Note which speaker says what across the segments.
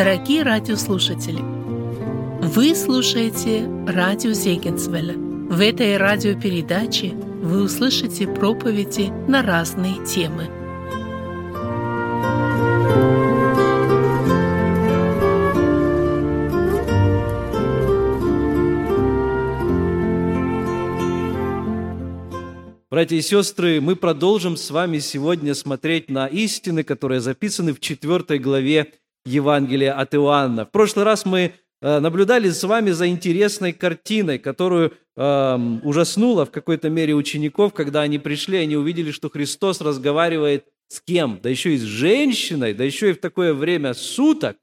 Speaker 1: Дорогие радиослушатели, вы слушаете радио Зегенсвелля. В этой радиопередаче вы услышите проповеди на разные темы.
Speaker 2: Братья и сестры, мы продолжим с вами сегодня смотреть на истины, которые записаны в 4 главе Евангелия от Иоанна. В прошлый раз мы э, наблюдали с вами за интересной картиной, которую э, ужаснула в какой-то мере учеников, когда они пришли, они увидели, что Христос разговаривает с кем? Да еще и с женщиной, да еще и в такое время суток,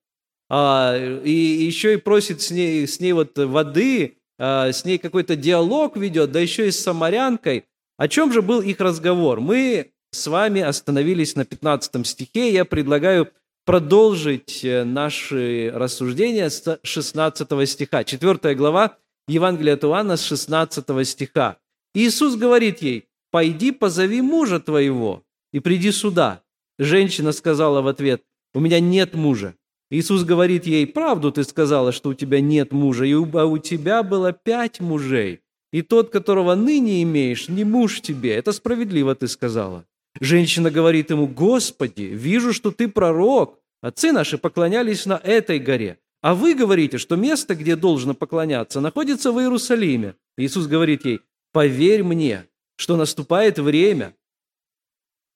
Speaker 2: э, и еще и просит с ней, с ней вот воды, э, с ней какой-то диалог ведет, да еще и с самарянкой. О чем же был их разговор? Мы с вами остановились на 15 стихе. Я предлагаю продолжить э, наши рассуждения с 16 стиха. 4 глава Евангелия от Иоанна с 16 стиха. Иисус говорит ей, «Пойди, позови мужа твоего и приди сюда». Женщина сказала в ответ, «У меня нет мужа». Иисус говорит ей, «Правду ты сказала, что у тебя нет мужа, и а у тебя было пять мужей, и тот, которого ныне имеешь, не муж тебе. Это справедливо ты сказала». Женщина говорит ему, «Господи, вижу, что ты пророк. Отцы наши поклонялись на этой горе. А вы говорите, что место, где должно поклоняться, находится в Иерусалиме». Иисус говорит ей, «Поверь мне, что наступает время,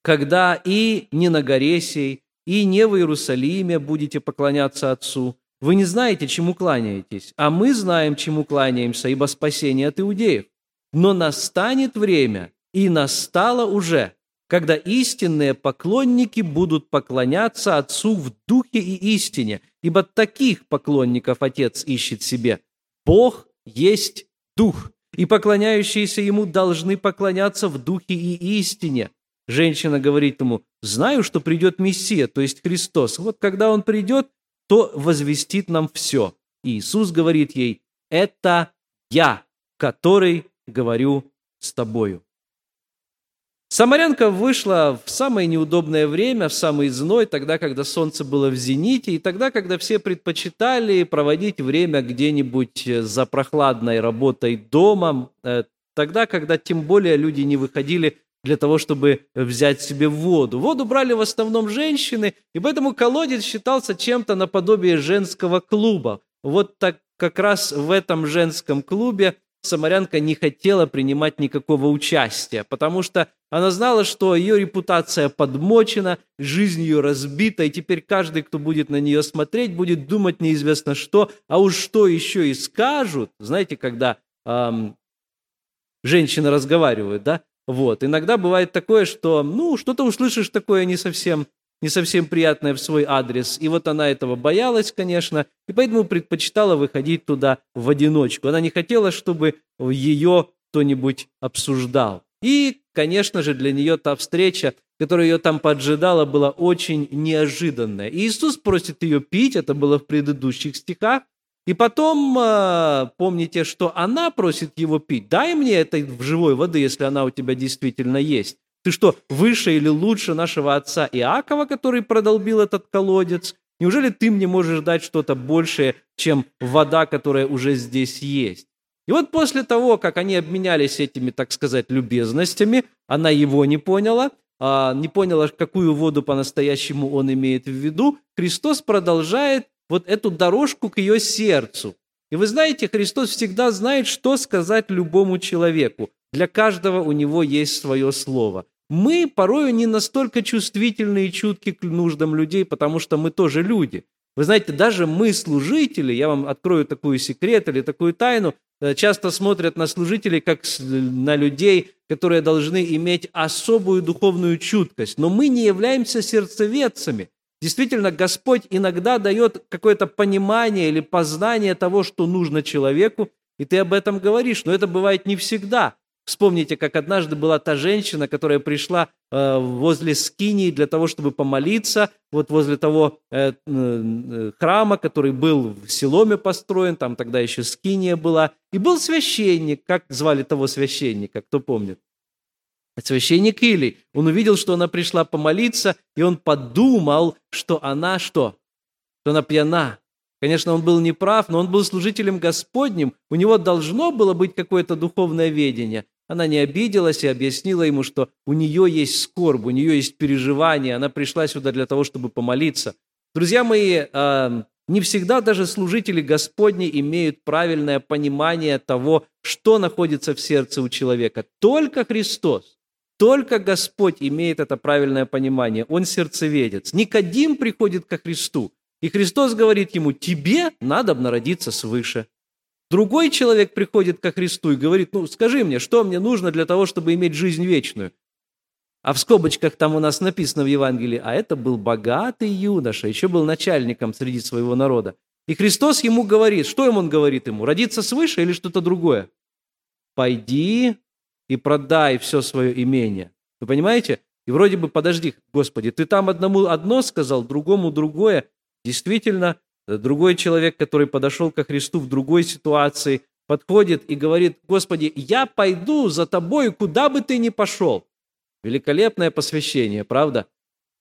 Speaker 2: когда и не на горе сей, и не в Иерусалиме будете поклоняться Отцу. Вы не знаете, чему кланяетесь, а мы знаем, чему кланяемся, ибо спасение от иудеев. Но настанет время, и настало уже, когда истинные поклонники будут поклоняться Отцу в духе и истине, ибо таких поклонников Отец ищет себе. Бог есть Дух, и поклоняющиеся Ему должны поклоняться в духе и истине. Женщина говорит ему, знаю, что придет Мессия, то есть Христос. Вот когда Он придет, то возвестит нам все. И Иисус говорит ей, это я, который говорю с тобою. Самарянка вышла в самое неудобное время, в самый зной, тогда, когда солнце было в зените, и тогда, когда все предпочитали проводить время где-нибудь э, за прохладной работой дома, э, тогда, когда тем более люди не выходили для того, чтобы взять себе воду. Воду брали в основном женщины, и поэтому колодец считался чем-то наподобие женского клуба. Вот так как раз в этом женском клубе самарянка не хотела принимать никакого участия, потому что она знала, что ее репутация подмочена, жизнь ее разбита, и теперь каждый, кто будет на нее смотреть, будет думать неизвестно что, а уж что еще и скажут. Знаете, когда эм, женщины разговаривают, да? Вот. Иногда бывает такое, что, ну, что-то услышишь такое не совсем не совсем приятное в свой адрес. И вот она этого боялась, конечно, и поэтому предпочитала выходить туда в одиночку. Она не хотела, чтобы ее кто-нибудь обсуждал. И, конечно же, для нее та встреча, которая ее там поджидала, была очень неожиданная. И Иисус просит ее пить, это было в предыдущих стихах. И потом, а, помните, что она просит его пить. Дай мне этой живой воды, если она у тебя действительно есть. Ты что, выше или лучше нашего отца Иакова, который продолбил этот колодец? Неужели ты мне можешь дать что-то большее, чем вода, которая уже здесь есть? И вот после того, как они обменялись этими, так сказать, любезностями, она его не поняла, а, не поняла, какую воду по-настоящему он имеет в виду, Христос продолжает вот эту дорожку к ее сердцу. И вы знаете, Христос всегда знает, что сказать любому человеку. Для каждого у него есть свое слово мы порою не настолько чувствительны и чутки к нуждам людей, потому что мы тоже люди. Вы знаете, даже мы, служители, я вам открою такую секрет или такую тайну, э, часто смотрят на служителей как на людей, которые должны иметь особую духовную чуткость. Но мы не являемся сердцеведцами. Действительно, Господь иногда дает какое-то понимание или познание того, что нужно человеку, и ты об этом говоришь, но это бывает не всегда. Вспомните, как однажды была та женщина, которая пришла э, возле скинии для того, чтобы помолиться, вот возле того э, э, храма, который был в Силоме построен, там тогда еще скиния была, и был священник, как звали того священника, кто помнит? Священник Или. Он увидел, что она пришла помолиться, и он подумал, что она что? что она пьяна. Конечно, он был неправ, но он был служителем Господним, у него должно было быть какое-то духовное ведение. Она не обиделась и объяснила ему, что у нее есть скорбь, у нее есть переживания, она пришла сюда для того, чтобы помолиться. Друзья мои, а, не всегда даже служители Господни имеют правильное понимание того, что находится в сердце у человека. Только Христос, только Господь имеет это правильное понимание. Он сердцеведец. Никодим приходит ко Христу, и Христос говорит ему, тебе надо народиться свыше. Другой человек приходит ко Христу и говорит, ну скажи мне, что мне нужно для того, чтобы иметь жизнь вечную? А в скобочках там у нас написано в Евангелии, а это был богатый юноша, еще был начальником среди своего народа. И Христос ему говорит, что ему он говорит ему, родиться свыше или что-то другое? Пойди и продай все свое имение. Вы понимаете? И вроде бы, подожди, Господи, ты там одному одно сказал, другому другое. Действительно, другой человек, который подошел ко Христу в другой ситуации, подходит и говорит, Господи, я пойду за тобой, куда бы ты ни пошел. Великолепное посвящение, правда?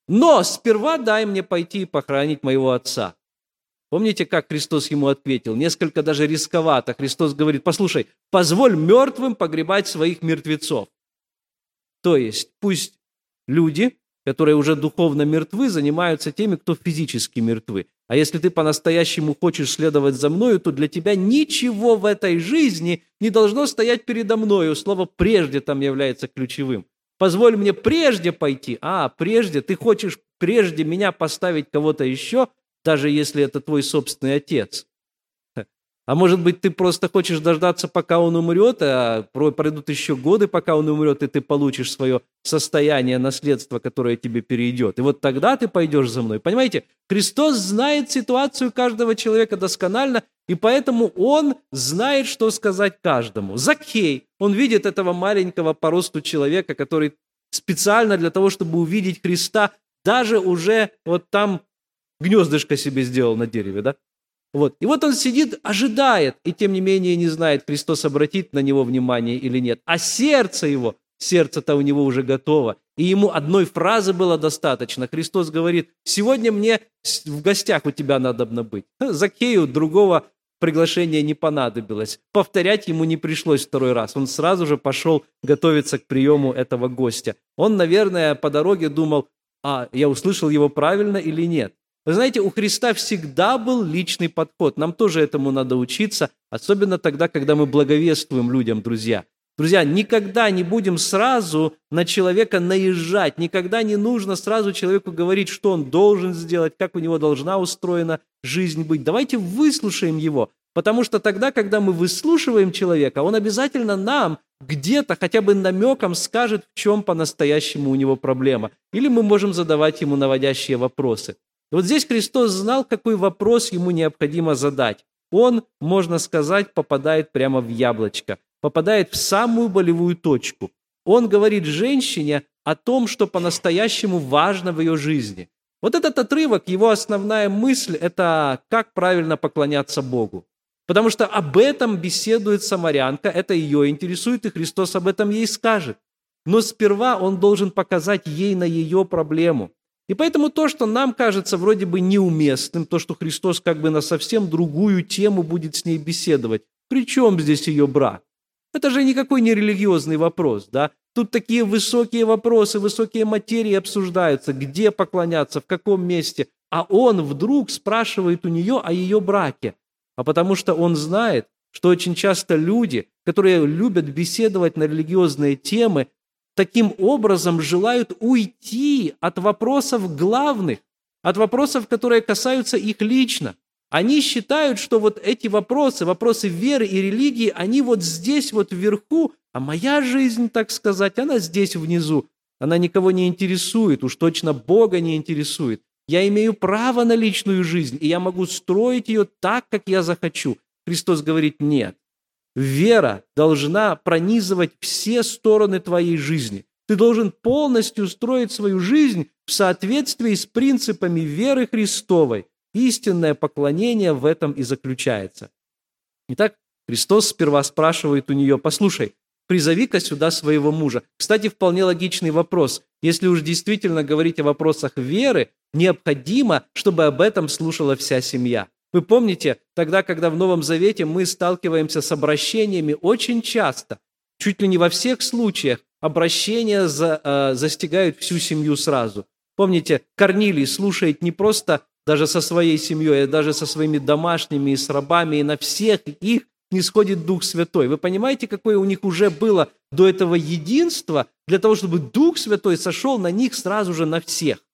Speaker 2: Но сперва дай мне пойти и похоронить моего отца. Помните, как Христос ему ответил? Несколько даже рисковато. Христос говорит, послушай, позволь мертвым погребать своих мертвецов. То есть пусть люди, которые уже духовно мертвы, занимаются теми, кто физически мертвы. А если ты по-настоящему хочешь следовать за мною, то для тебя ничего в этой жизни не должно стоять передо мною. Слово «прежде» там является ключевым. Позволь мне прежде пойти. А, прежде, ты хочешь прежде меня поставить кого-то еще, даже если это твой собственный отец. А может быть, ты просто хочешь дождаться, пока он умрет, а пройдут еще годы, пока он умрет, и ты получишь свое состояние, наследство, которое тебе перейдет. И вот тогда ты пойдешь за мной. Понимаете, Христос знает ситуацию каждого человека досконально, и поэтому он знает, что сказать каждому. Закхей, он видит этого маленького по росту человека, который специально для того, чтобы увидеть Христа, даже уже вот там гнездышко себе сделал на дереве, да? Вот. И вот он сидит, ожидает, и тем не менее не знает, Христос обратит на него внимание или нет. А сердце его, сердце-то у него уже готово. И ему одной фразы было достаточно. Христос говорит, сегодня мне в гостях у тебя надо быть. Закею другого приглашения не понадобилось. Повторять ему не пришлось второй раз. Он сразу же пошел готовиться к приему этого гостя. Он, наверное, по дороге думал, а я услышал его правильно или нет. Вы знаете, у Христа всегда был личный подход. Нам тоже этому надо учиться, особенно тогда, когда мы благовествуем людям, друзья. Друзья, никогда не будем сразу на человека наезжать, никогда не нужно сразу человеку говорить, что он должен сделать, как у него должна устроена жизнь быть. Давайте выслушаем его, потому что тогда, когда мы выслушиваем человека, он обязательно нам где-то хотя бы намеком скажет, в чем по-настоящему у него проблема. Или мы можем задавать ему наводящие вопросы. И вот здесь Христос знал, какой вопрос ему необходимо задать. Он, можно сказать, попадает прямо в яблочко, попадает в самую болевую точку. Он говорит женщине о том, что по-настоящему важно в ее жизни. Вот этот отрывок, его основная мысль – это как правильно поклоняться Богу. Потому что об этом беседует самарянка, это ее интересует, и Христос об этом ей скажет. Но сперва он должен показать ей на ее проблему – и поэтому то, что нам кажется вроде бы неуместным, то, что Христос как бы на совсем другую тему будет с ней беседовать, при чем здесь ее брак? Это же никакой не религиозный вопрос, да? Тут такие высокие вопросы, высокие материи обсуждаются, где поклоняться, в каком месте. А он вдруг спрашивает у нее о ее браке. А потому что он знает, что очень часто люди, которые любят беседовать на религиозные темы, таким образом желают уйти от вопросов главных, от вопросов, которые касаются их лично. Они считают, что вот эти вопросы, вопросы веры и религии, они вот здесь вот вверху, а моя жизнь, так сказать, она здесь внизу. Она никого не интересует, уж точно Бога не интересует. Я имею право на личную жизнь, и я могу строить ее так, как я захочу. Христос говорит, нет. Вера должна пронизывать все стороны твоей жизни. Ты должен полностью строить свою жизнь в соответствии с принципами веры Христовой. Истинное поклонение в этом и заключается. Итак, Христос сперва спрашивает у нее, послушай, призови-ка сюда своего мужа. Кстати, вполне логичный вопрос. Если уж действительно говорить о вопросах веры, необходимо, чтобы об этом слушала вся семья. Вы помните, тогда, когда в Новом Завете мы сталкиваемся с обращениями очень часто, чуть ли не во всех случаях, обращения за, э, застигают всю семью сразу. Помните, Корнилий слушает не просто даже со своей семьей, а даже со своими домашними и с рабами, и на всех их не сходит Дух Святой. Вы понимаете, какое у них уже было до этого единство, для того, чтобы Дух Святой сошел на них сразу же на всех.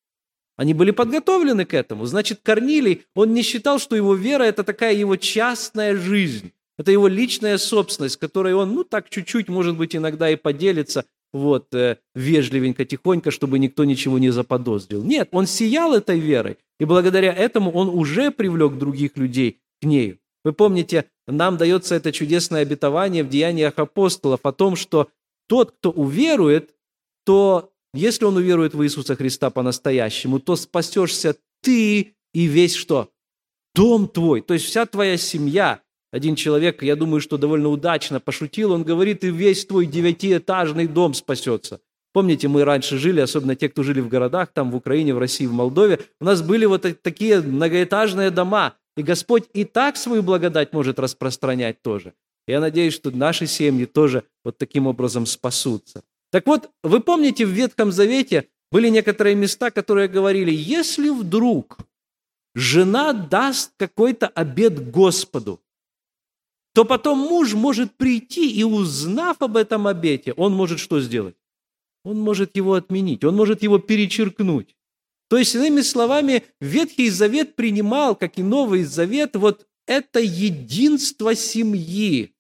Speaker 2: Они были подготовлены к этому. Значит, Корнилий, он не считал, что его вера – это такая его частная жизнь. Это его личная собственность, которой он, ну, так чуть-чуть, может быть, иногда и поделится, вот, э, вежливенько, тихонько, чтобы никто ничего не заподозрил. Нет, он сиял этой верой, и благодаря этому он уже привлек других людей к ней. Вы помните, нам дается это чудесное обетование в Деяниях апостолов о том, что тот, кто уверует, то если он уверует в Иисуса Христа по-настоящему, то спасешься ты и весь что? Дом твой, то есть вся твоя семья. Один человек, я думаю, что довольно удачно пошутил, он говорит, и весь твой девятиэтажный дом спасется. Помните, мы раньше жили, особенно те, кто жили в городах, там в Украине, в России, в Молдове, у нас были вот такие многоэтажные дома, и Господь и так свою благодать может распространять тоже. Я надеюсь, что наши семьи тоже вот таким образом спасутся. Так вот, вы помните, в Ветхом Завете были некоторые места, которые говорили, если вдруг жена даст какой-то обед Господу, то потом муж может прийти и, узнав об этом обете, он может что сделать? Он может его отменить, он может его перечеркнуть. То есть, иными словами, Ветхий Завет принимал, как и Новый Завет, вот это единство семьи.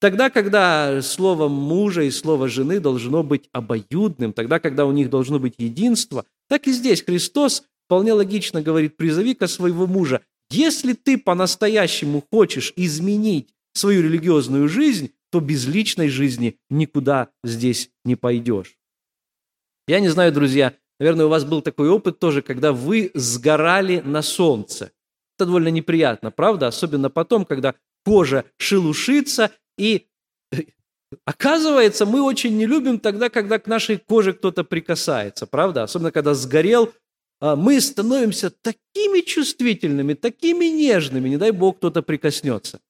Speaker 2: Тогда, когда слово мужа и слово жены должно быть обоюдным, тогда, когда у них должно быть единство, так и здесь Христос вполне логично говорит, призови-ка своего мужа. Если ты по-настоящему хочешь изменить свою религиозную жизнь, то без личной жизни никуда здесь не пойдешь. Я не знаю, друзья, Наверное, у вас был такой опыт тоже, когда вы сгорали на солнце. Это довольно неприятно, правда? Особенно потом, когда кожа шелушится, и оказывается, мы очень не любим тогда, когда к нашей коже кто-то прикасается, правда? Особенно, когда сгорел, а, мы становимся такими чувствительными, такими нежными, не дай бог кто-то прикоснется.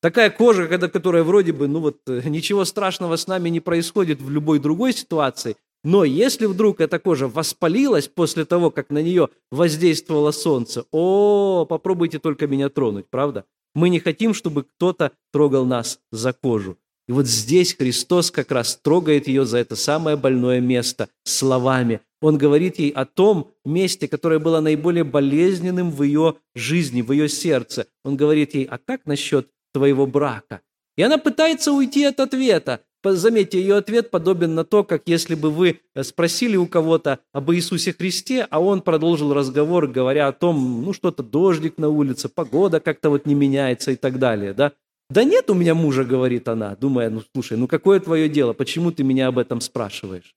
Speaker 2: Такая кожа, когда, которая вроде бы, ну вот, э, ничего страшного с нами не происходит в любой другой ситуации, но если вдруг эта кожа воспалилась после того, как на нее воздействовало солнце, о, попробуйте только меня тронуть, правда? Мы не хотим, чтобы кто-то трогал нас за кожу. И вот здесь Христос как раз трогает ее за это самое больное место словами. Он говорит ей о том месте, которое было наиболее болезненным в ее жизни, в ее сердце. Он говорит ей, а как насчет твоего брака? И она пытается уйти от ответа. Заметьте, ее ответ подобен на то, как если бы вы э, спросили у кого-то об Иисусе Христе, а он продолжил разговор, говоря о том, ну что-то дождик на улице, погода как-то вот не меняется и так далее, да? Да нет у меня мужа, говорит она, думая, ну слушай, ну какое твое дело, почему ты меня об этом спрашиваешь?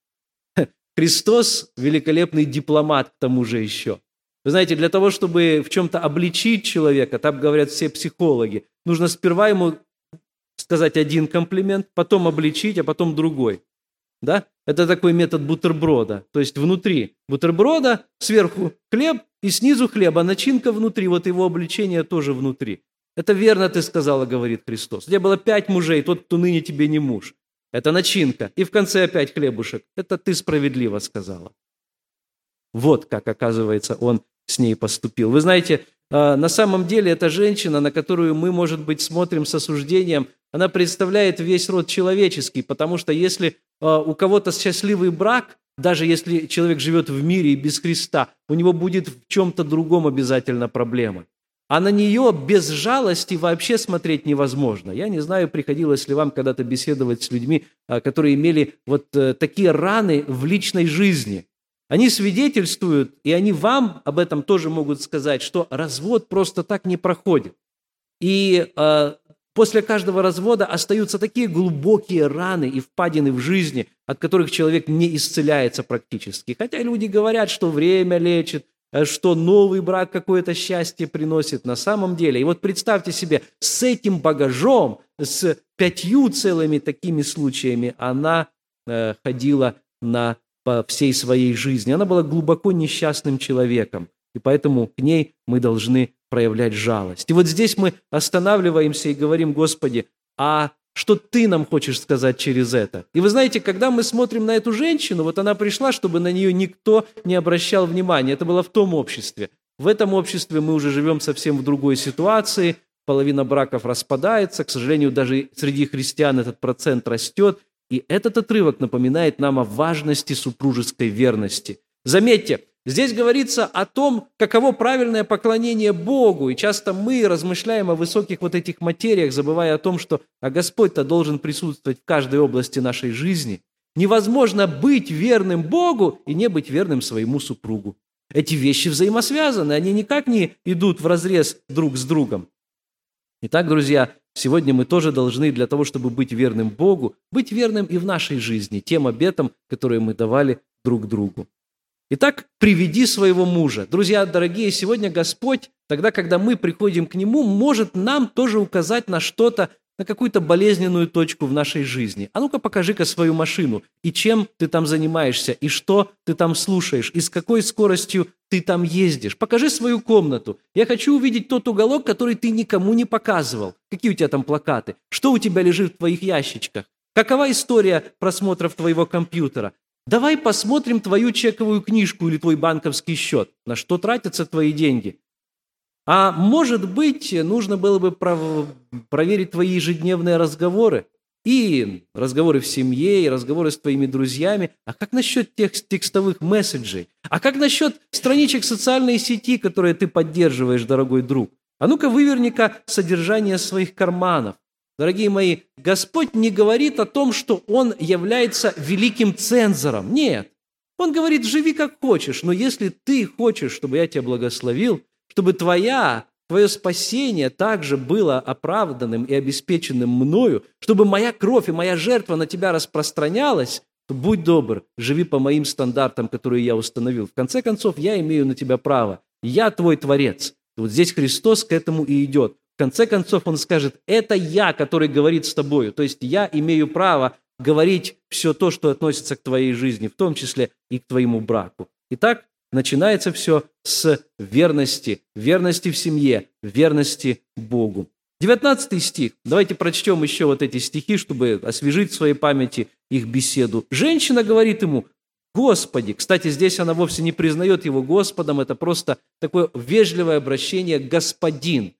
Speaker 2: Христос – великолепный дипломат к тому же еще. Вы знаете, для того, чтобы в чем-то обличить человека, так говорят все психологи, нужно сперва ему сказать один комплимент, потом обличить, а потом другой. Да? Это такой метод бутерброда. То есть внутри бутерброда, сверху хлеб и снизу хлеб, а начинка внутри, вот его обличение тоже внутри. Это верно ты сказала, говорит Христос. У тебя было пять мужей, тот, кто ныне тебе не муж. Это начинка. И в конце опять хлебушек. Это ты справедливо сказала. Вот как, оказывается, он с ней поступил. Вы знаете, а, на самом деле эта женщина, на которую мы, может быть, смотрим с осуждением, она представляет весь род человеческий, потому что если а, у кого-то счастливый брак, даже если человек живет в мире и без Христа, у него будет в чем-то другом обязательно проблема. А на нее без жалости вообще смотреть невозможно. Я не знаю, приходилось ли вам когда-то беседовать с людьми, а, которые имели вот э, такие раны в личной жизни. Они свидетельствуют, и они вам об этом тоже могут сказать, что развод просто так не проходит. И э, после каждого развода остаются такие глубокие раны и впадины в жизни, от которых человек не исцеляется практически. Хотя люди говорят, что время лечит, э, что новый брак какое-то счастье приносит на самом деле. И вот представьте себе, с этим багажом, с пятью целыми такими случаями она э, ходила на, по всей своей жизни. Она была глубоко несчастным человеком, и поэтому к ней мы должны проявлять жалость. И вот здесь мы останавливаемся и говорим, Господи, а что ты нам хочешь сказать через это. И вы знаете, когда мы смотрим на эту женщину, вот она пришла, чтобы на нее никто не обращал внимания. Это было в том обществе. В этом обществе мы уже живем совсем в другой ситуации. Половина браков распадается. К сожалению, даже среди христиан этот процент растет. И этот отрывок напоминает нам о важности супружеской верности. Заметьте, Здесь говорится о том, каково правильное поклонение Богу. И часто мы размышляем о высоких вот этих материях, забывая о том, что а Господь-то должен присутствовать в каждой области нашей жизни. Невозможно быть верным Богу и не быть верным своему супругу. Эти вещи взаимосвязаны, они никак не идут в разрез друг с другом. Итак, друзья, сегодня мы тоже должны для того, чтобы быть верным Богу, быть верным и в нашей жизни, тем обетам, которые мы давали друг другу. Итак, приведи своего мужа. Друзья дорогие, сегодня Господь, тогда, когда мы приходим к Нему, может нам тоже указать на что-то, на какую-то болезненную точку в нашей жизни. А ну-ка покажи-ка свою машину, и чем ты там занимаешься, и что ты там слушаешь, и с какой скоростью ты там ездишь. Покажи свою комнату. Я хочу увидеть тот уголок, который ты никому не показывал. Какие у тебя там плакаты? Что у тебя лежит в твоих ящичках? Какова история просмотров твоего компьютера? Давай посмотрим твою чековую книжку или твой банковский счет, на что тратятся твои деньги. А может быть, нужно было бы проверить твои ежедневные разговоры, и разговоры в семье, и разговоры с твоими друзьями. А как насчет тех текстовых месседжей? А как насчет страничек социальной сети, которые ты поддерживаешь, дорогой друг? А ну-ка выверни-ка содержание своих карманов. Дорогие мои, Господь не говорит о том, что Он является великим цензором. Нет. Он говорит, живи как хочешь, но если ты хочешь, чтобы я тебя благословил, чтобы твоя, твое спасение также было оправданным и обеспеченным мною, чтобы моя кровь и моя жертва на тебя распространялась, то будь добр, живи по моим стандартам, которые я установил. В конце концов, я имею на тебя право. Я твой Творец. И вот здесь Христос к этому и идет конце концов он скажет, это я, который говорит с тобою. То есть я имею право говорить все то, что относится к твоей жизни, в том числе и к твоему браку. Итак, начинается все с верности, верности в семье, верности Богу. 19 стих. Давайте прочтем еще вот эти стихи, чтобы освежить в своей памяти их беседу. Женщина говорит ему, Господи. Кстати, здесь она вовсе не признает его Господом, это просто такое вежливое обращение «господин».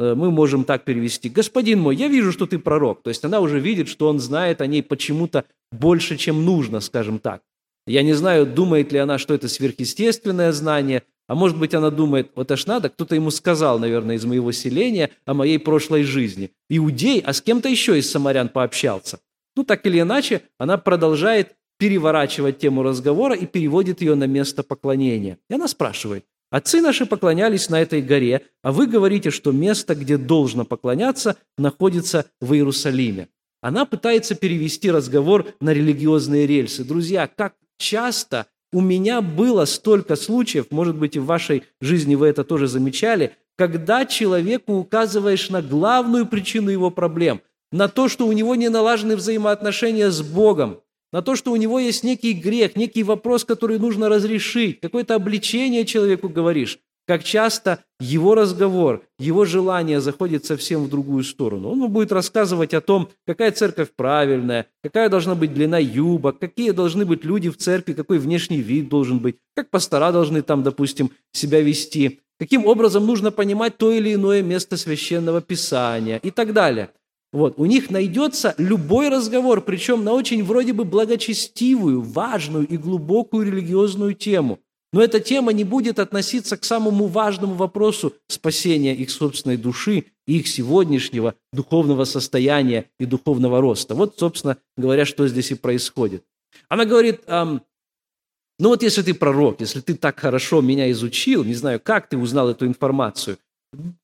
Speaker 2: Э, мы можем так перевести. «Господин мой, я вижу, что ты пророк». То есть она уже видит, что он знает о ней почему-то больше, чем нужно, скажем так. Я не знаю, думает ли она, что это сверхъестественное знание, а может быть, она думает, вот аж надо, кто-то ему сказал, наверное, из моего селения о моей прошлой жизни. Иудей, а с кем-то еще из самарян пообщался. Ну, так или иначе, она продолжает переворачивать тему разговора и переводит ее на место поклонения. И она спрашивает, Отцы наши поклонялись на этой горе, а вы говорите, что место, где должно поклоняться, находится в Иерусалиме. Она пытается перевести разговор на религиозные рельсы. Друзья, как часто у меня было столько случаев, может быть, и в вашей жизни вы это тоже замечали, когда человеку указываешь на главную причину его проблем, на то, что у него не налажены взаимоотношения с Богом, на то, что у него есть некий грех, некий вопрос, который нужно разрешить, какое-то обличение человеку говоришь, как часто его разговор, его желание заходит совсем в другую сторону. Он будет рассказывать о том, какая церковь правильная, какая должна быть длина юбок, какие должны быть люди в церкви, какой внешний вид должен быть, как пастора должны там, допустим, себя вести, каким образом нужно понимать то или иное место священного писания и так далее. Вот, у них найдется любой разговор, причем на очень вроде бы благочестивую, важную и глубокую религиозную тему. Но эта тема не будет относиться к самому важному вопросу спасения их собственной души их сегодняшнего духовного состояния и духовного роста. Вот, собственно говоря, что здесь и происходит. Она говорит, эм, ну вот если ты пророк, если ты так хорошо меня изучил, не знаю, как ты узнал эту информацию,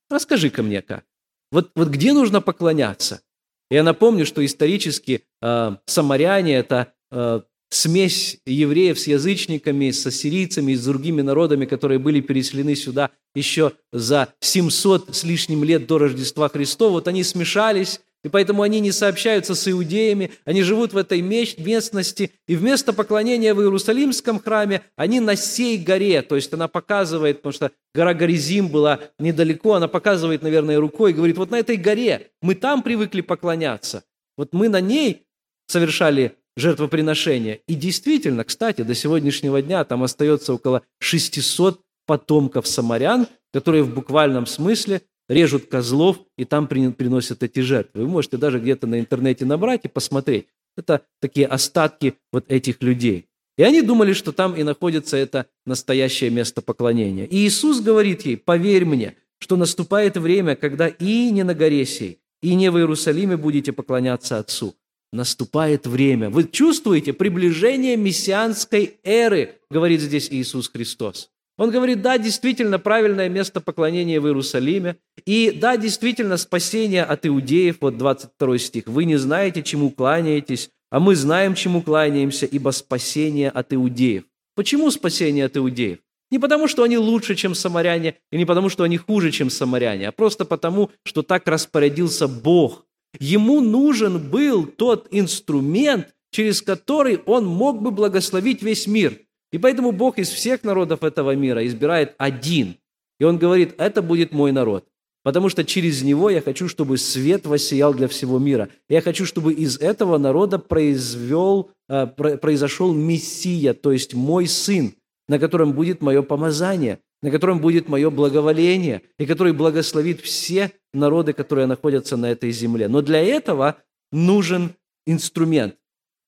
Speaker 2: расскажи-ка мне как. Вот, вот где нужно поклоняться? Я напомню, что исторически э, самаряне – это э, смесь евреев с язычниками, с ассирийцами и с другими народами, которые были переселены сюда еще за 700 с лишним лет до Рождества Христова. Вот они смешались, и поэтому они не сообщаются с иудеями, они живут в этой местности, и вместо поклонения в Иерусалимском храме они на сей горе, то есть она показывает, потому что гора Горизим была недалеко, она показывает, наверное, рукой говорит, вот на этой горе мы там привыкли поклоняться, вот мы на ней совершали жертвоприношения. И действительно, кстати, до сегодняшнего дня там остается около 600 потомков самарян, которые в буквальном смысле режут козлов и там приносят эти жертвы. Вы можете даже где-то на интернете набрать и посмотреть. Это такие остатки вот этих людей. И они думали, что там и находится это настоящее место поклонения. И Иисус говорит ей, поверь мне, что наступает время, когда и не на горе сей, и не в Иерусалиме будете поклоняться Отцу. Наступает время. Вы чувствуете приближение мессианской эры, говорит здесь Иисус Христос. Он говорит, да, действительно, правильное место поклонения в Иерусалиме. И да, действительно, спасение от иудеев, вот 22 стих. Вы не знаете, чему кланяетесь, а мы знаем, чему кланяемся, ибо спасение от иудеев. Почему спасение от иудеев? Не потому, что они лучше, чем самаряне, и не потому, что они хуже, чем самаряне, а просто потому, что так распорядился Бог. Ему нужен был тот инструмент, через который он мог бы благословить весь мир – и поэтому Бог из всех народов этого мира избирает один. И Он говорит, это будет мой народ. Потому что через него я хочу, чтобы свет воссиял для всего мира. Я хочу, чтобы из этого народа произвел, э, произошел Мессия, то есть мой сын, на котором будет мое помазание, на котором будет мое благоволение, и который благословит все народы, которые находятся на этой земле. Но для этого нужен инструмент.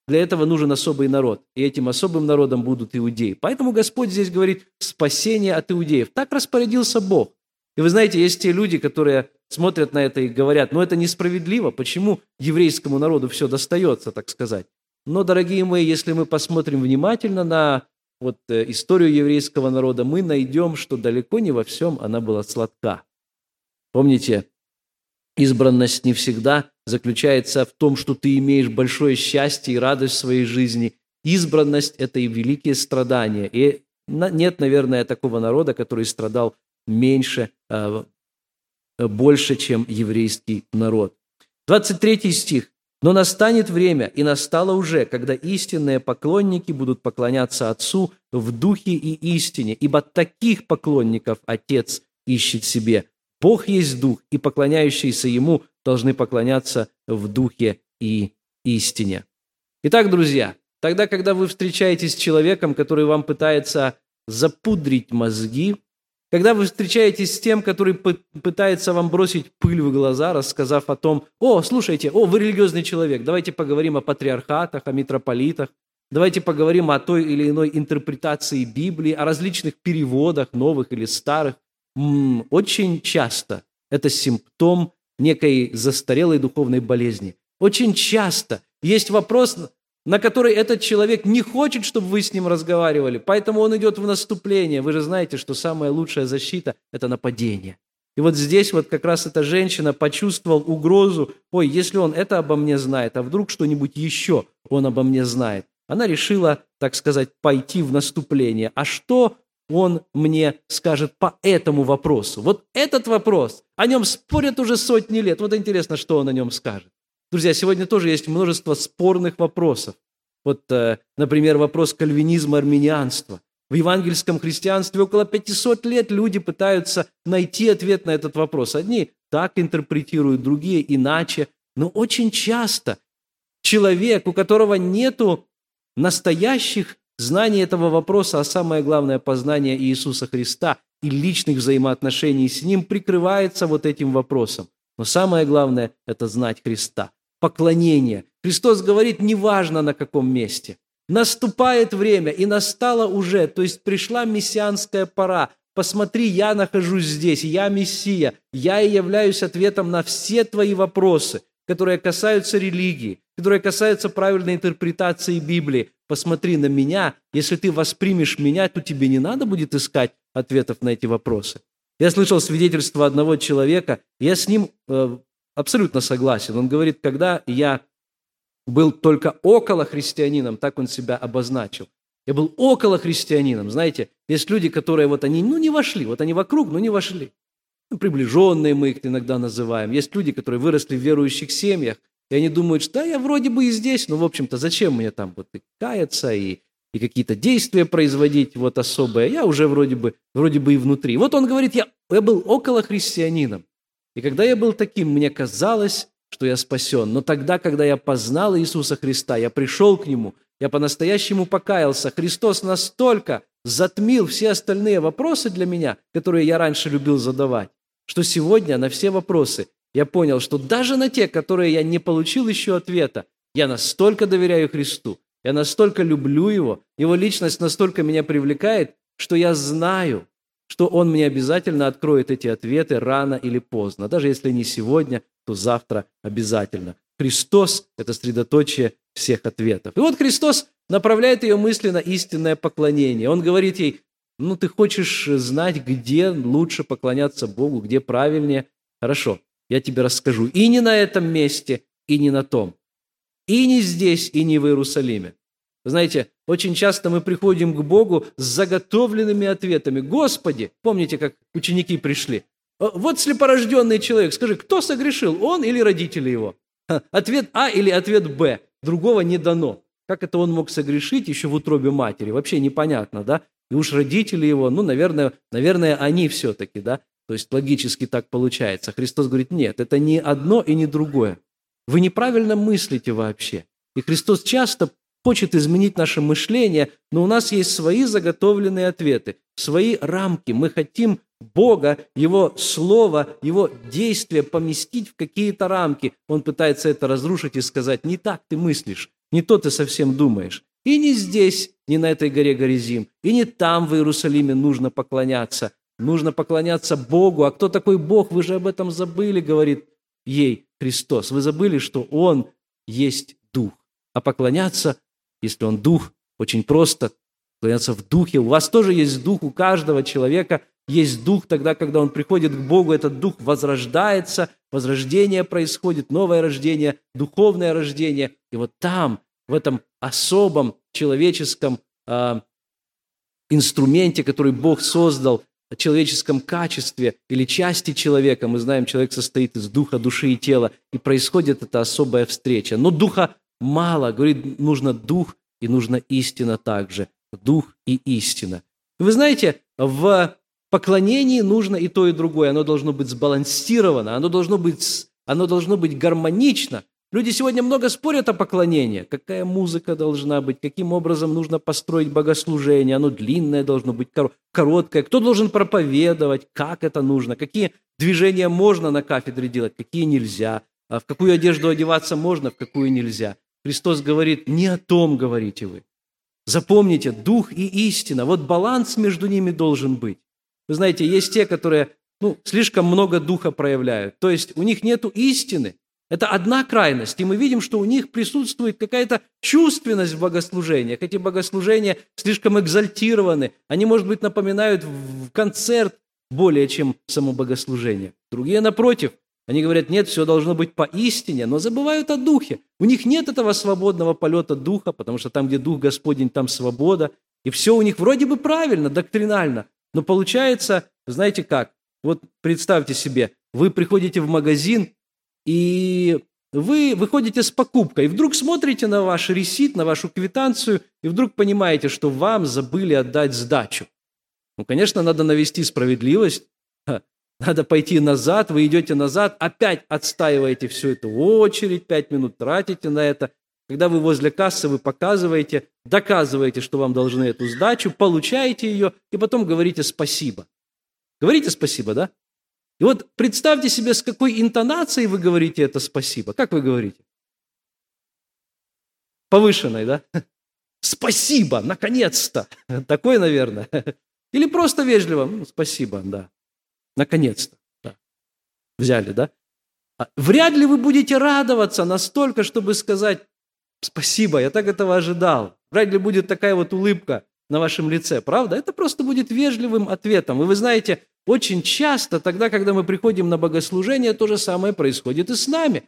Speaker 2: Для этого нужен особый народ, и этим особым народом будут иудеи. Поэтому Господь здесь говорит «спасение от иудеев». Так распорядился Бог. И вы знаете, есть те люди, которые смотрят на это и говорят, ну это несправедливо, почему еврейскому народу все достается, так сказать. Но, дорогие мои, если мы посмотрим внимательно на вот, э, историю еврейского народа, мы найдем, что далеко не во всем она была сладка. Помните, избранность не всегда заключается в том, что ты имеешь большое счастье и радость в своей жизни. Избранность – это и великие страдания. И нет, наверное, такого народа, который страдал меньше, а, больше, чем еврейский народ. 23 стих. «Но настанет время, и настало уже, когда истинные поклонники будут поклоняться Отцу в духе и истине, ибо таких поклонников Отец ищет себе. Бог есть Дух, и поклоняющиеся Ему должны поклоняться в Духе и истине. Итак, друзья, тогда, когда вы встречаетесь с человеком, который вам пытается запудрить мозги, когда вы встречаетесь с тем, который пытается вам бросить пыль в глаза, рассказав о том, «О, слушайте, о, вы религиозный человек, давайте поговорим о патриархатах, о митрополитах, давайте поговорим о той или иной интерпретации Библии, о различных переводах, новых или старых очень часто это симптом некой застарелой духовной болезни. Очень часто есть вопрос, на который этот человек не хочет, чтобы вы с ним разговаривали, поэтому он идет в наступление. Вы же знаете, что самая лучшая защита – это нападение. И вот здесь вот как раз эта женщина почувствовала угрозу, ой, если он это обо мне знает, а вдруг что-нибудь еще он обо мне знает. Она решила, так сказать, пойти в наступление. А что он мне скажет по этому вопросу. Вот этот вопрос, о нем спорят уже сотни лет. Вот интересно, что он о нем скажет. Друзья, сегодня тоже есть множество спорных вопросов. Вот, э, например, вопрос кальвинизма, армянианства. В евангельском христианстве около 500 лет люди пытаются найти ответ на этот вопрос. Одни так интерпретируют, другие иначе. Но очень часто человек, у которого нету настоящих Знание этого вопроса, а самое главное, познание Иисуса Христа и личных взаимоотношений с Ним прикрывается вот этим вопросом. Но самое главное – это знать Христа. Поклонение. Христос говорит, неважно на каком месте. Наступает время, и настало уже, то есть пришла мессианская пора. Посмотри, я нахожусь здесь, я Мессия, я и являюсь ответом на все твои вопросы, которые касаются религии, которые касаются правильной интерпретации Библии, посмотри на меня, если ты воспримешь меня, то тебе не надо будет искать ответов на эти вопросы. Я слышал свидетельство одного человека, я с ним э, абсолютно согласен. Он говорит, когда я был только около христианином, так он себя обозначил. Я был около христианином. Знаете, есть люди, которые вот они, ну, не вошли, вот они вокруг, но не вошли. Приближенные мы их иногда называем. Есть люди, которые выросли в верующих семьях, и они думают, что да, я вроде бы и здесь, но, в общем-то, зачем мне там вот и каяться, и, и какие-то действия производить вот особые. Я уже вроде бы, вроде бы и внутри. Вот он говорит, я, я был около христианином. И когда я был таким, мне казалось, что я спасен. Но тогда, когда я познал Иисуса Христа, я пришел к Нему, я по-настоящему покаялся. Христос настолько затмил все остальные вопросы для меня, которые я раньше любил задавать, что сегодня на все вопросы я понял, что даже на те, которые я не получил еще ответа, я настолько доверяю Христу, я настолько люблю Его, Его личность настолько меня привлекает, что я знаю, что Он мне обязательно откроет эти ответы рано или поздно. Даже если не сегодня, то завтра обязательно. Христос – это средоточие всех ответов. И вот Христос направляет ее мысли на истинное поклонение. Он говорит ей, ну ты хочешь знать, где лучше поклоняться Богу, где правильнее? Хорошо, я тебе расскажу. И не на этом месте, и не на том. И не здесь, и не в Иерусалиме. Знаете, очень часто мы приходим к Богу с заготовленными ответами. Господи, помните, как ученики пришли? Вот слепорожденный человек, скажи, кто согрешил, он или родители его? Ответ А или ответ Б. Другого не дано. Как это он мог согрешить еще в утробе матери? Вообще непонятно, да? И уж родители его, ну, наверное, наверное они все-таки, да? То есть логически так получается. Христос говорит, нет, это не одно и не другое. Вы неправильно мыслите вообще. И Христос часто хочет изменить наше мышление, но у нас есть свои заготовленные ответы, свои рамки. Мы хотим Бога, Его Слово, Его действия поместить в какие-то рамки. Он пытается это разрушить и сказать, не так ты мыслишь, не то ты совсем думаешь. И не здесь, не на этой горе Горизим, и не там, в Иерусалиме, нужно поклоняться. Нужно поклоняться Богу. А кто такой Бог? Вы же об этом забыли, говорит ей Христос. Вы забыли, что Он есть Дух. А поклоняться, если Он Дух, очень просто. Поклоняться в Духе. У вас тоже есть Дух, у каждого человека есть дух тогда, когда он приходит к Богу, этот дух возрождается, возрождение происходит, новое рождение, духовное рождение. И вот там, в этом особом человеческом э, инструменте, который Бог создал, человеческом качестве или части человека, мы знаем, человек состоит из духа, души и тела, и происходит эта особая встреча. Но духа мало, говорит, нужно дух и нужна истина также. Дух и истина. Вы знаете, в поклонении нужно и то, и другое. Оно должно быть сбалансировано, оно должно быть, оно должно быть гармонично. Люди сегодня много спорят о поклонении. Какая музыка должна быть, каким образом нужно построить богослужение, оно длинное должно быть, короткое, кто должен проповедовать, как это нужно, какие движения можно на кафедре делать, какие нельзя, а в какую одежду одеваться можно, в какую нельзя. Христос говорит, не о том говорите вы. Запомните, дух и истина, вот баланс между ними должен быть. Вы знаете, есть те, которые ну, слишком много духа проявляют. То есть у них нет истины. Это одна крайность. И мы видим, что у них присутствует какая-то чувственность в богослужениях. Эти богослужения слишком экзальтированы. Они, может быть, напоминают концерт более, чем само богослужение. Другие, напротив, они говорят, нет, все должно быть по истине, но забывают о духе. У них нет этого свободного полета духа, потому что там, где дух Господень, там свобода. И все у них вроде бы правильно, доктринально, но получается, знаете как? Вот представьте себе, вы приходите в магазин, и вы выходите с покупкой, и вдруг смотрите на ваш ресит, на вашу квитанцию, и вдруг понимаете, что вам забыли отдать сдачу. Ну, конечно, надо навести справедливость, надо пойти назад, вы идете назад, опять отстаиваете всю эту очередь, пять минут тратите на это, когда вы возле кассы, вы показываете, доказываете, что вам должны эту сдачу, получаете ее, и потом говорите спасибо. Говорите спасибо, да? И вот представьте себе, с какой интонацией вы говорите это спасибо. Как вы говорите? Повышенной, да? Спасибо, наконец-то. Такой, наверное. Или просто вежливо. Ну, спасибо, да. Наконец-то. Да. Взяли, да? А вряд ли вы будете радоваться настолько, чтобы сказать Спасибо, я так этого ожидал. Вряд ли будет такая вот улыбка на вашем лице, правда? Это просто будет вежливым ответом. И вы знаете, очень часто тогда, когда мы приходим на богослужение, то же самое происходит и с нами.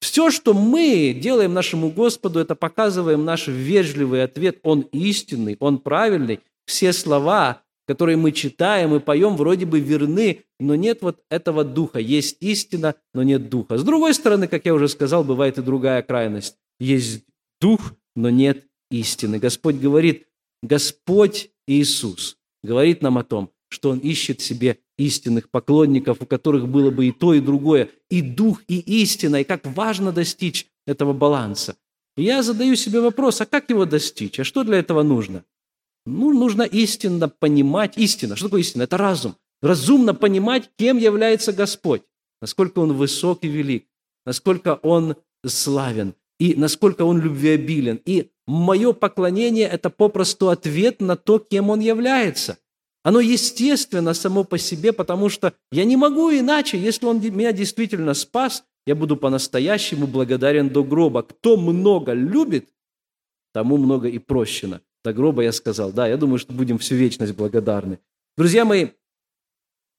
Speaker 2: Все, что мы делаем нашему Господу, это показываем наш вежливый ответ. Он истинный, он правильный. Все слова, которые мы читаем и поем, вроде бы верны, но нет вот этого духа. Есть истина, но нет духа. С другой стороны, как я уже сказал, бывает и другая крайность. Есть дух, но нет истины. Господь говорит, Господь Иисус говорит нам о том, что Он ищет себе истинных поклонников, у которых было бы и то, и другое, и дух, и истина, и как важно достичь этого баланса. И я задаю себе вопрос, а как его достичь? А что для этого нужно? Ну, нужно истинно понимать, истина, что такое истина? Это разум. Разумно понимать, кем является Господь, насколько Он высок и велик, насколько Он славен, и насколько Он любвеобилен. И мое поклонение – это попросту ответ на то, кем Он является – оно естественно само по себе, потому что я не могу иначе. Если Он меня действительно спас, я буду по-настоящему благодарен до гроба. Кто много любит, тому много и прощено. До гроба я сказал, да, я думаю, что будем всю вечность благодарны. Друзья мои,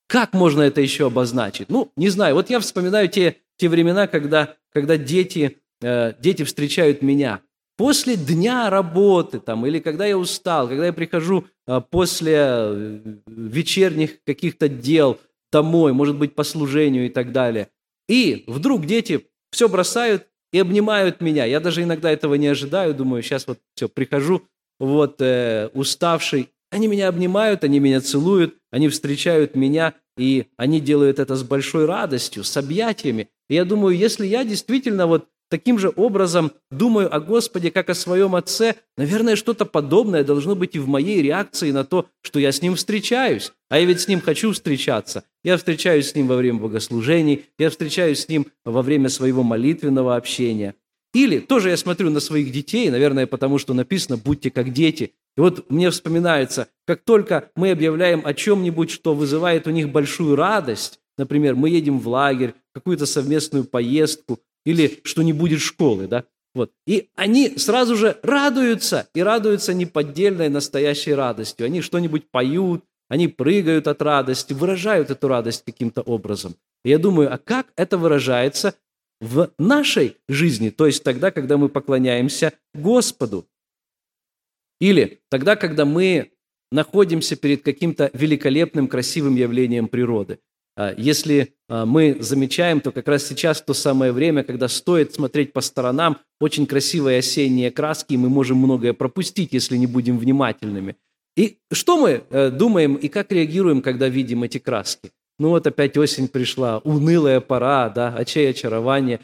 Speaker 2: как можно это еще обозначить? Ну, не знаю. Вот я вспоминаю те, те времена, когда, когда дети, э, дети встречают меня. После дня работы там, или когда я устал, когда я прихожу а, после э, вечерних каких-то дел домой, может быть, по служению и так далее. И вдруг дети все бросают и обнимают меня. Я даже иногда этого не ожидаю, думаю, сейчас вот все, прихожу, вот, э, уставший. Они меня обнимают, они меня целуют, они встречают меня, и они делают это с большой радостью, с объятиями. И я думаю, если я действительно вот таким же образом думаю о Господе, как о своем Отце, наверное, что-то подобное должно быть и в моей реакции на то, что я с Ним встречаюсь. А я ведь с Ним хочу встречаться. Я встречаюсь с Ним во время богослужений, я встречаюсь с Ним во время своего молитвенного общения. Или тоже я смотрю на своих детей, наверное, потому что написано «будьте как дети». И вот мне вспоминается, как только мы объявляем о чем-нибудь, что вызывает у них большую радость, например, мы едем в лагерь, какую-то совместную поездку, или что не будет школы, да? Вот. И они сразу же радуются, и радуются неподдельной настоящей радостью. Они что-нибудь поют, они прыгают от радости, выражают эту радость каким-то образом. И я думаю, а как это выражается в нашей жизни, то есть тогда, когда мы поклоняемся Господу? Или тогда, когда мы находимся перед каким-то великолепным, красивым явлением природы. А, если а, мы замечаем, то как раз сейчас то самое время, когда стоит смотреть по сторонам, очень красивые осенние краски, и мы можем многое пропустить, если не будем внимательными. И что мы э, думаем и как реагируем, когда видим эти краски? Ну вот опять осень пришла, унылая пора, да, очей очарование.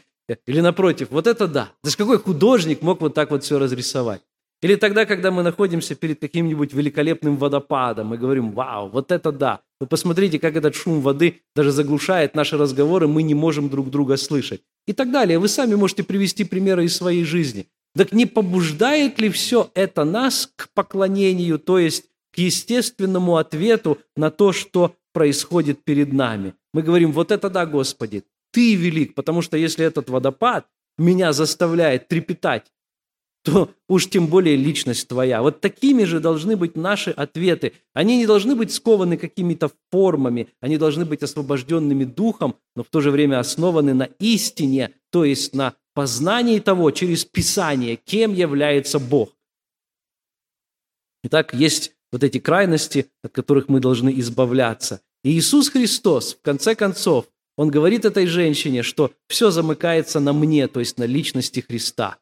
Speaker 2: Или напротив, вот это да. Даже какой художник мог вот так вот все разрисовать? Или тогда, когда мы находимся перед каким-нибудь великолепным водопадом, мы говорим, вау, вот это да. Вы посмотрите, как этот шум воды даже заглушает наши разговоры, мы не можем друг друга слышать. И так далее. Вы сами можете привести примеры из своей жизни. Так не побуждает ли все это нас к поклонению, то есть к естественному ответу на то, что происходит перед нами? Мы говорим, вот это да, Господи, Ты велик, потому что если этот водопад меня заставляет трепетать то уж тем более личность твоя. Вот такими же должны быть наши ответы. Они не должны быть скованы какими-то формами, они должны быть освобожденными духом, но в то же время основаны на истине, то есть на познании того через Писание, кем является Бог. Итак, есть вот эти крайности, от которых мы должны избавляться. И Иисус Христос, в конце концов, Он говорит этой женщине, что все замыкается на мне, то есть на личности Христа.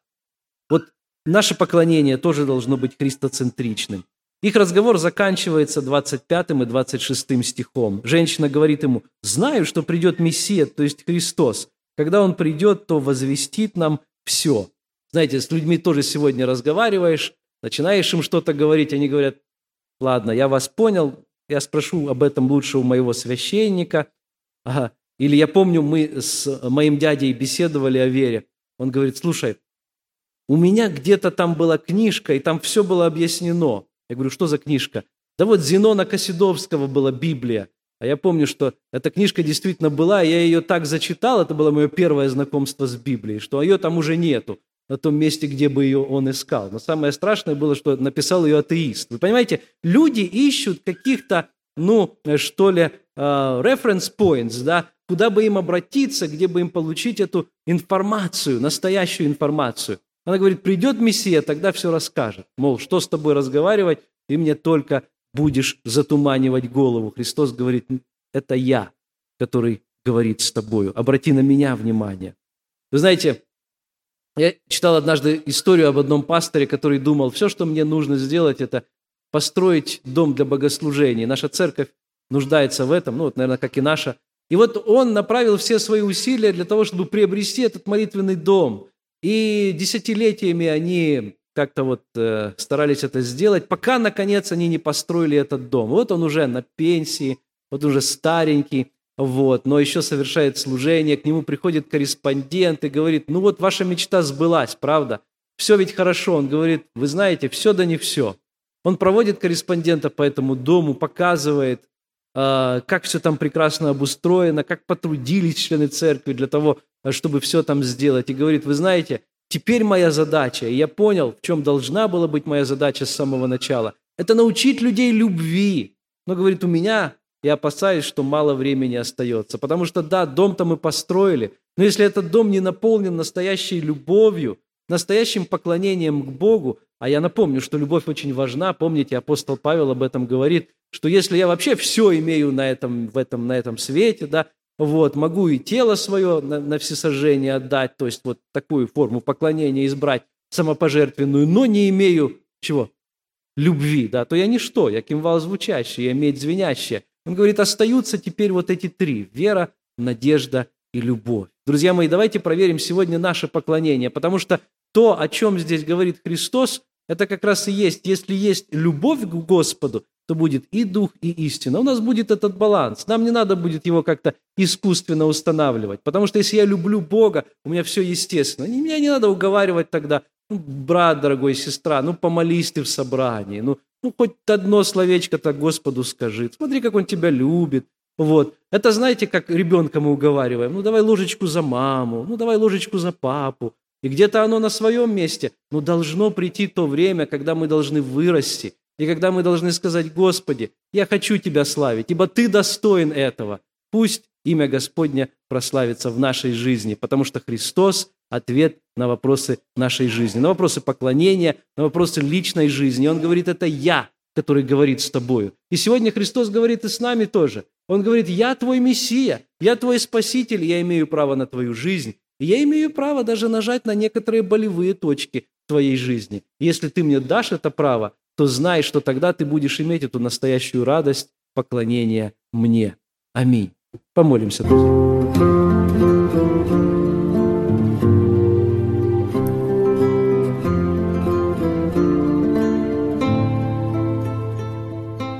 Speaker 2: Наше поклонение тоже должно быть христоцентричным. Их разговор заканчивается 25 и 26 стихом. Женщина говорит ему, «Знаю, что придет Мессия, то есть Христос. Когда Он придет, то возвестит нам все». Знаете, с людьми тоже сегодня разговариваешь, начинаешь им что-то говорить, они говорят, «Ладно, я вас понял, я спрошу об этом лучше у моего священника». Ага. Или я помню, мы с моим дядей беседовали о вере. Он говорит, слушай, у меня где-то там была книжка, и там все было объяснено. Я говорю, что за книжка? Да вот Зенона Косидовского была Библия. А я помню, что эта книжка действительно была, я ее так зачитал, это было мое первое знакомство с Библией, что ее там уже нету, на том месте, где бы ее он искал. Но самое страшное было, что написал ее атеист. Вы понимаете, люди ищут каких-то ну, что ли, reference points, да, куда бы им обратиться, где бы им получить эту информацию, настоящую информацию. Она говорит, придет Мессия, тогда все расскажет. Мол, что с тобой разговаривать, ты мне только будешь затуманивать голову. Христос говорит, это я, который говорит с тобою. Обрати на меня внимание. Вы знаете, я читал однажды историю об одном пасторе, который думал, все, что мне нужно сделать, это построить дом для богослужения. Наша церковь нуждается в этом, ну вот, наверное, как и наша. И вот он направил все свои усилия для того, чтобы приобрести этот молитвенный дом. И десятилетиями они как-то вот э, старались это сделать, пока, наконец, они не построили этот дом. Вот он уже на пенсии, вот уже старенький, вот, но еще совершает служение, к нему приходит корреспондент и говорит, ну вот ваша мечта сбылась, правда? Все ведь хорошо. Он говорит, вы знаете, все да не все. Он проводит корреспондента по этому дому, показывает, э, как все там прекрасно обустроено, как потрудились члены церкви для того, чтобы все там сделать. И говорит, вы знаете, теперь моя задача, и я понял, в чем должна была быть моя задача с самого начала, это научить людей любви. Но, говорит, у меня, я опасаюсь, что мало времени остается. Потому что, да, дом-то мы построили, но если этот дом не наполнен настоящей любовью, настоящим поклонением к Богу, а я напомню, что любовь очень важна, помните, апостол Павел об этом говорит, что если я вообще все имею на этом, в этом, на этом свете, да, вот, могу и тело свое на, на всесожжение отдать, то есть вот такую форму поклонения избрать, самопожертвенную, но не имею чего? Любви, да, то я ничто, я кимвал звучащий, я медь звенящая. Он говорит, остаются теперь вот эти три – вера, надежда и любовь. Друзья мои, давайте проверим сегодня наше поклонение, потому что то, о чем здесь говорит Христос, это как раз и есть, если есть любовь к Господу, то будет и дух, и истина. У нас будет этот баланс. Нам не надо будет его как-то искусственно устанавливать. Потому что если я люблю Бога, у меня все естественно. Меня не надо уговаривать тогда, ну, брат, дорогой, сестра, ну, помолись ты в собрании, ну, ну хоть одно словечко так Господу скажи. Смотри, как Он тебя любит. Вот. Это знаете, как ребенка мы уговариваем. Ну, давай ложечку за маму, ну, давай ложечку за папу. И где-то оно на своем месте. Но должно прийти то время, когда мы должны вырасти – и когда мы должны сказать, Господи, я хочу Тебя славить, ибо Ты достоин этого. Пусть имя Господня прославится в нашей жизни, потому что Христос – ответ на вопросы нашей жизни, на вопросы поклонения, на вопросы личной жизни. Он говорит, это я, который говорит с тобою. И сегодня Христос говорит и с нами тоже. Он говорит, я твой Мессия, я твой Спаситель, я имею право на твою жизнь. И я имею право даже нажать на некоторые болевые точки твоей жизни. Если ты мне дашь это право, то знай, что тогда ты будешь иметь эту настоящую радость поклонения мне. Аминь. Помолимся, друзья.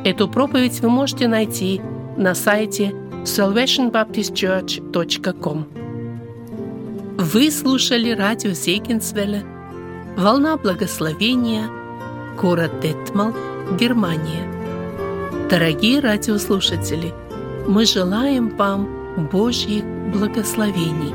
Speaker 1: Эту проповедь вы можете найти на сайте salvationbaptistchurch.com. Вы слушали радио Зейгенсвелле «Волна благословения» город Детмал, Германия. Дорогие радиослушатели, мы желаем вам Божьих благословений.